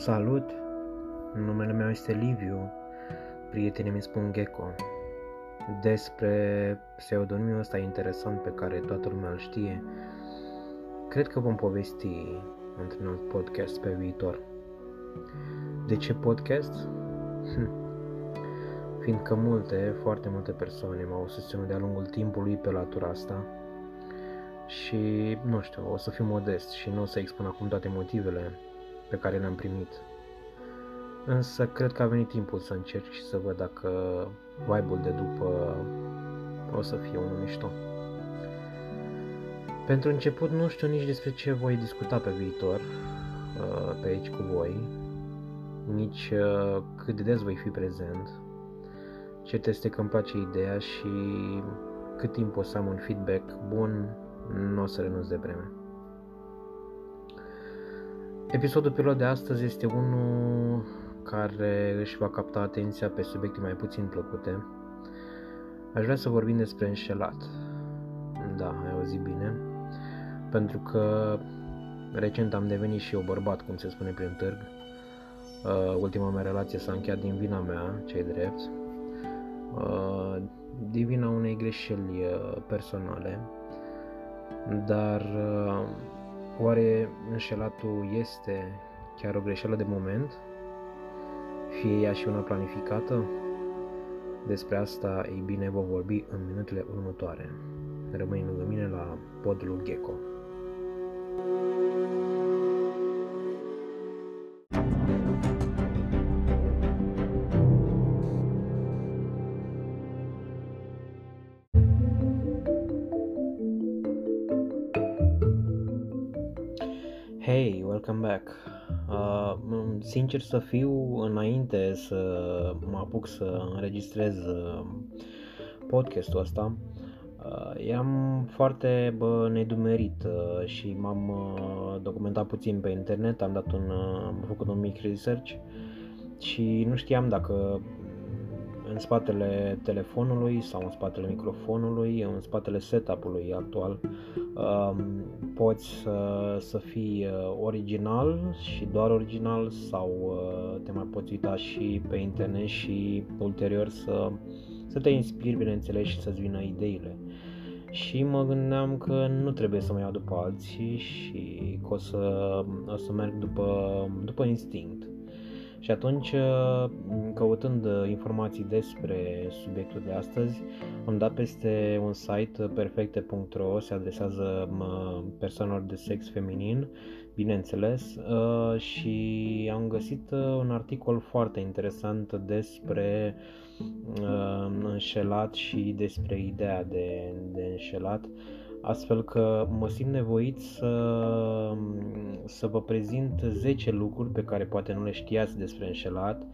Salut! Numele meu este Liviu, prietenii mi spun Gecko. Despre pseudonimul ăsta interesant pe care toată lumea îl știe, cred că vom povesti într-un alt podcast pe viitor. De ce podcast? Hm. Fiindcă multe, foarte multe persoane m-au susținut de-a lungul timpului pe latura asta și, nu știu, o să fiu modest și nu o să expun acum toate motivele pe care le-am primit. Însă cred că a venit timpul să încerc și să văd dacă vibe-ul de după o să fie unul mișto. Pentru început nu știu nici despre ce voi discuta pe viitor uh, pe aici cu voi, nici uh, cât de des voi fi prezent. Cert este că îmi place ideea și cât timp o să am un feedback bun, nu o să renunț de vreme. Episodul pilot de astăzi este unul care își va capta atenția pe subiecte mai puțin plăcute. Aș vrea să vorbim despre înșelat. Da, ai auzit bine. Pentru că recent am devenit și eu bărbat, cum se spune prin târg. Uh, ultima mea relație s-a încheiat din vina mea, cei drept. Uh, din vina unei greșeli uh, personale. Dar uh, Oare înșelatul este chiar o greșeală de moment? Fie ea și una planificată? Despre asta, ei bine, vom vorbi în minutele următoare. Rămâi lângă mine la podul Gecko. Hey, welcome back. Uh, sincer să fiu, înainte să mă apuc să înregistrez uh, podcastul ăsta, uh, eram foarte bă, nedumerit uh, și m-am uh, documentat puțin pe internet, am dat un, uh, am făcut un mic research și nu știam dacă în spatele telefonului sau în spatele microfonului, în spatele setup-ului actual, um, poți să, să fii uh, original și doar original sau uh, te mai poți uita și pe internet și ulterior să, să te inspiri, bineînțeles, și să-ți vină ideile. Și mă gândeam că nu trebuie să mă iau după alții și că o să, o să merg după, după instinct. Și atunci, uh, căutând uh, informații despre subiectul de astăzi, am dat peste un site uh, perfecte.ro, se adresează persoanelor de sex feminin, bineînțeles, și am găsit un articol foarte interesant despre înșelat și despre ideea de, de înșelat astfel că mă simt nevoit să, să vă prezint 10 lucruri pe care poate nu le știați despre înșelat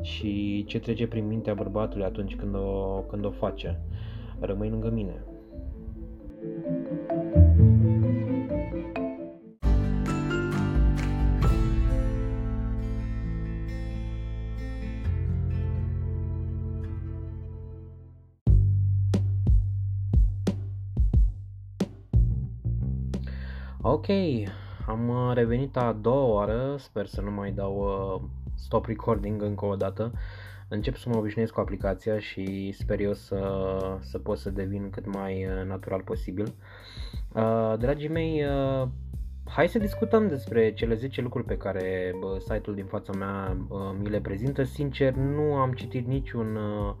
și ce trece prin mintea bărbatului atunci când o, când o face. Rămâi lângă mine. Ok, am uh, revenit a doua oară, sper să nu mai dau uh, stop recording încă o dată. Încep să mă obișnuiesc cu aplicația și sper eu să, să pot să devin cât mai uh, natural posibil. Uh, dragii mei, uh, hai să discutăm despre cele 10 lucruri pe care uh, site-ul din fața mea uh, mi le prezintă. Sincer, nu am citit niciun uh,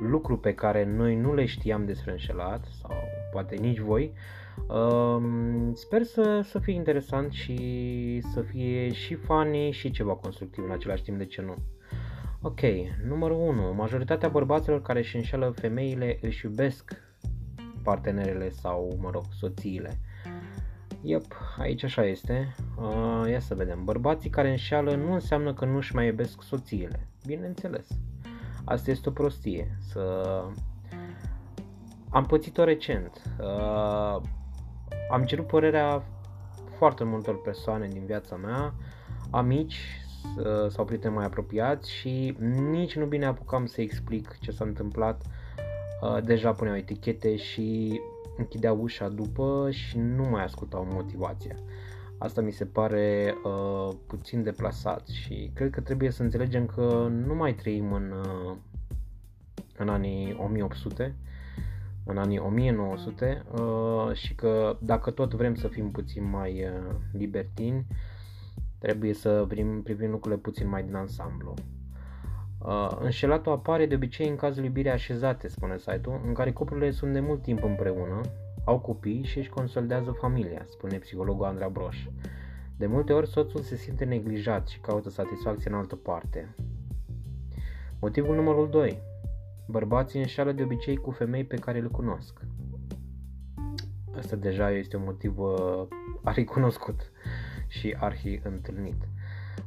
lucru pe care noi nu le știam despre înșelat sau poate nici voi. Uh, Um, sper să, să fie interesant și să fie și funny și ceva constructiv în același timp, de ce nu? Ok, numărul 1. Majoritatea bărbaților care își înșeală femeile își iubesc partenerele sau, mă rog, soțiile. Yep, aici așa este. Uh, ia să vedem. Bărbații care înșeală nu înseamnă că nu-și mai iubesc soțiile. Bineînțeles. Asta este o prostie. Să... Am pățit-o recent. Uh, am cerut părerea foarte multor persoane din viața mea, amici sau prieteni mai apropiați și nici nu bine apucam să explic ce s-a întâmplat. Uh, deja puneau etichete și închideau ușa după și nu mai ascultau motivația. Asta mi se pare uh, puțin deplasat și cred că trebuie să înțelegem că nu mai trăim în, uh, în anii 1800, în anii 1900 uh, și că dacă tot vrem să fim puțin mai uh, libertini, trebuie să privim, privim lucrurile puțin mai din ansamblu. Uh, înșelatul apare de obicei în cazul iubirii așezate, spune site-ul, în care cuplurile sunt de mult timp împreună, au copii și își consolidează familia, spune psihologul Andrea Broș. De multe ori soțul se simte neglijat și caută satisfacție în altă parte. Motivul numărul 2. Bărbații înșală de obicei cu femei pe care le cunosc. Asta deja este un motiv uh, arhi cunoscut și arhi întâlnit.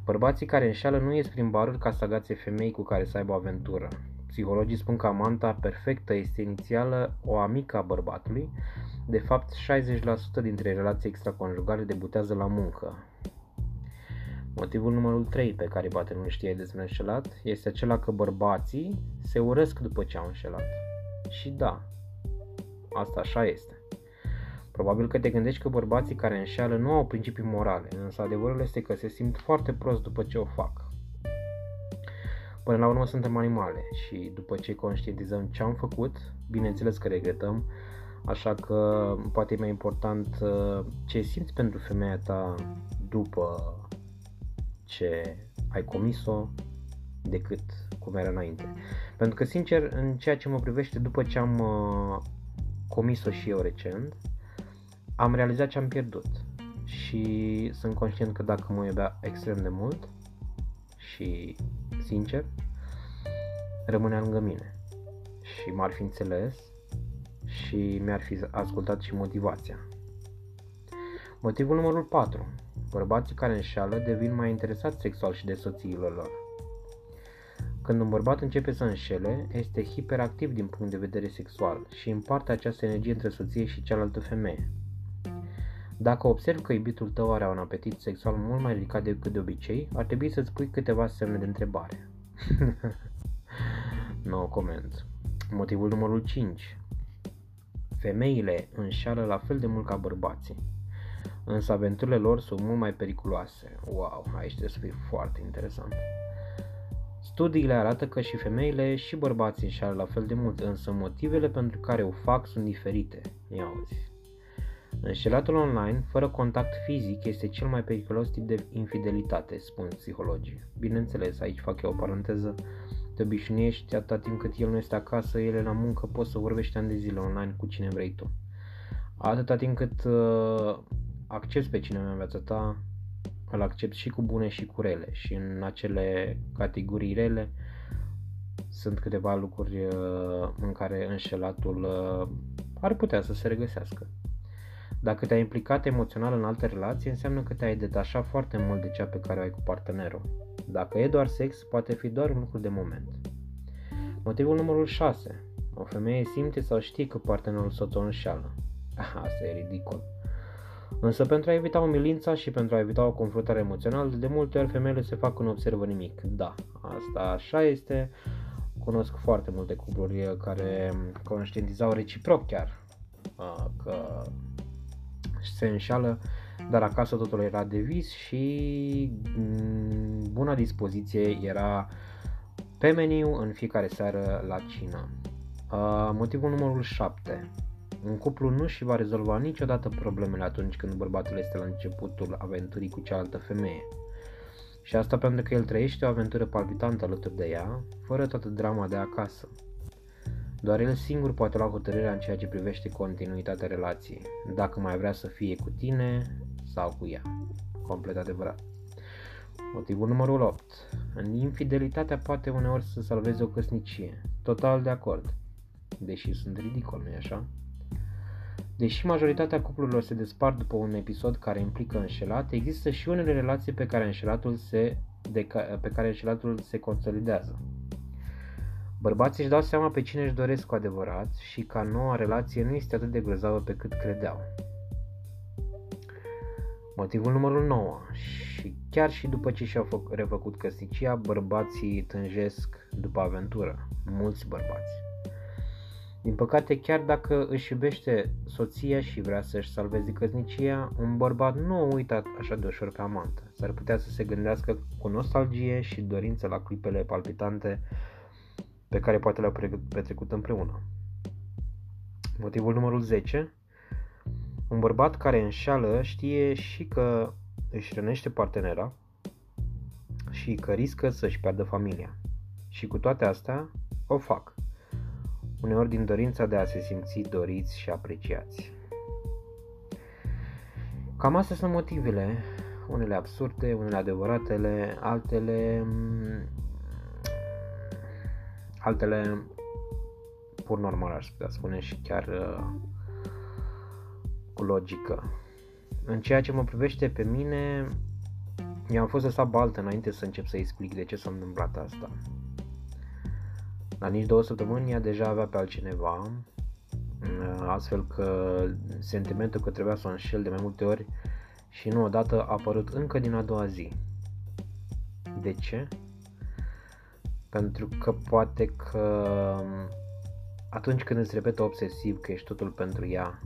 Bărbații care înșală nu ies prin baruri ca să agațe femei cu care să aibă o aventură. Psihologii spun că amanta perfectă este inițială o amică a bărbatului. De fapt, 60% dintre relații extraconjugale debutează la muncă. Motivul numărul 3 pe care poate nu știe despre înșelat este acela că bărbații se urăsc după ce au înșelat. Și da, asta așa este. Probabil că te gândești că bărbații care înșeală nu au principii morale, însă adevărul este că se simt foarte prost după ce o fac. Până la urmă suntem animale și după ce conștientizăm ce am făcut, bineînțeles că regretăm, așa că poate e mai important uh, ce simți pentru femeia ta după ce ai comis-o decât cum era înainte. Pentru că, sincer, în ceea ce mă privește, după ce am uh, comis-o și eu recent, am realizat ce am pierdut și sunt conștient că dacă mă iubea extrem de mult și sincer, rămânea lângă mine și m-ar fi înțeles și mi-ar fi ascultat și motivația. Motivul numărul 4. Bărbații care înșeală devin mai interesați sexual și de soțiile lor. Când un bărbat începe să înșele, este hiperactiv din punct de vedere sexual și împarte această energie între soție și cealaltă femeie. Dacă observi că iubitul tău are un apetit sexual mult mai ridicat decât de obicei, ar trebui să-ți pui câteva semne de întrebare. no comment. Motivul numărul 5. Femeile înșală la fel de mult ca bărbații. Însă aventurile lor sunt mult mai periculoase. Wow, aici trebuie să fie foarte interesant. Studiile arată că și femeile și bărbații înșală la fel de mult, însă motivele pentru care o fac sunt diferite. Ia auzi. Înșelatul online, fără contact fizic, este cel mai periculos tip de infidelitate, spun psihologii. Bineînțeles, aici fac eu o paranteză, te obișnuiești atâta timp cât el nu este acasă, el e la muncă, poți să vorbești ani de zile online cu cine vrei tu. Atâta timp cât uh, accepti pe cineva în viața ta, îl accepti și cu bune și cu rele și în acele categorii rele sunt câteva lucruri uh, în care înșelatul uh, ar putea să se regăsească. Dacă te-ai implicat emoțional în alte relații, înseamnă că te-ai detașat foarte mult de cea pe care o ai cu partenerul. Dacă e doar sex, poate fi doar un lucru de moment. Motivul numărul 6. O femeie simte sau știe că partenerul său o înșeală. Asta e ridicol. Însă pentru a evita umilința și pentru a evita o confruntare emoțională, de multe ori femeile se fac că nu observă nimic. Da, asta așa este. Cunosc foarte multe cupluri care conștientizau reciproc chiar că se înșală, dar acasă totul era de vis și mm, buna dispoziție era pe meniu în fiecare seară la cină. Motivul numărul 7. Un cuplu nu și va rezolva niciodată problemele atunci când bărbatul este la începutul aventurii cu cealaltă femeie. Și asta pentru că el trăiește o aventură palpitantă alături de ea, fără toată drama de acasă. Doar el singur poate lua hotărârea în ceea ce privește continuitatea relației, dacă mai vrea să fie cu tine sau cu ea. Complet adevărat. Motivul numărul 8. În infidelitatea poate uneori să salveze o căsnicie. Total de acord. Deși sunt ridicol, nu-i așa? Deși majoritatea cuplurilor se despart după un episod care implică înșelat, există și unele relații pe care înșelatul se, de, pe care înșelatul se consolidează. Bărbații își dau seama pe cine își doresc cu adevărat și ca noua relație nu este atât de grozavă pe cât credeau. Motivul numărul 9. Și chiar și după ce și-au refăcut căsnicia, bărbații tânjesc după aventură. Mulți bărbați. Din păcate, chiar dacă își iubește soția și vrea să-și salveze căsnicia, un bărbat nu o uită așa de ușor pe amantă. S-ar putea să se gândească cu nostalgie și dorință la clipele palpitante pe care poate le-au petrecut împreună. Motivul numărul 10. Un bărbat care înșală știe și că își rănește partenera și că riscă să-și piardă familia. Și cu toate astea o fac uneori din dorința de a se simți doriți și apreciați. Cam astea sunt motivele, unele absurde, unele adevăratele, altele altele pur normal aș putea spune și chiar uh, cu logică. În ceea ce mă privește pe mine, eu am fost lăsat baltă înainte să încep să explic de ce s-a întâmplat asta. La nici două săptămâni ea deja avea pe altcineva, uh, astfel că sentimentul că trebuia să o înșel de mai multe ori și nu odată a apărut încă din a doua zi. De ce? Pentru că poate că um, atunci când îți repetă obsesiv că ești totul pentru ea,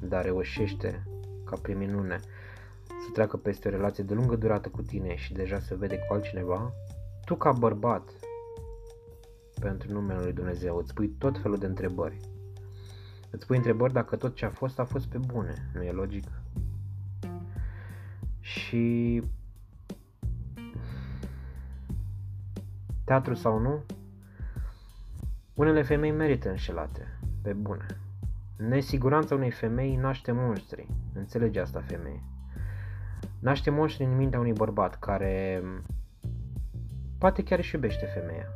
dar reușește, ca prin minune, să treacă peste o relație de lungă durată cu tine și deja se vede cu altcineva, tu ca bărbat pentru numele lui Dumnezeu. Îți pui tot felul de întrebări. Îți pui întrebări dacă tot ce a fost a fost pe bune. Nu e logic? Și teatru sau nu, unele femei merită înșelate, pe bune. Nesiguranța unei femei naște monștri. Înțelege asta femeie. Naște monștri în mintea unui bărbat care poate chiar își iubește femeia.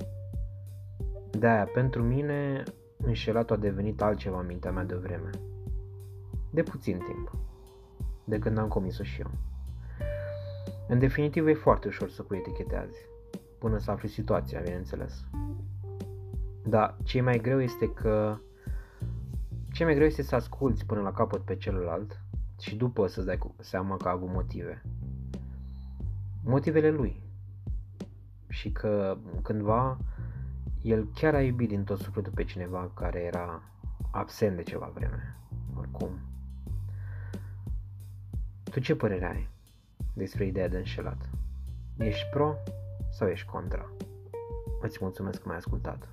De-aia, pentru mine, înșelatul a devenit altceva în mintea mea de vreme. De puțin timp. De când am comis-o și eu. În definitiv, e foarte ușor să pui etichete azi. Până să afli situația, bineînțeles. Dar ce mai greu este că... Ce mai greu este să asculți până la capăt pe celălalt și după să-ți dai seama că a avut motive. Motivele lui. Și că cândva el chiar a iubit din tot sufletul pe cineva care era absent de ceva vreme. Oricum. Tu ce părere ai despre ideea de înșelat? Ești pro sau ești contra? Îți mulțumesc că m-ai ascultat.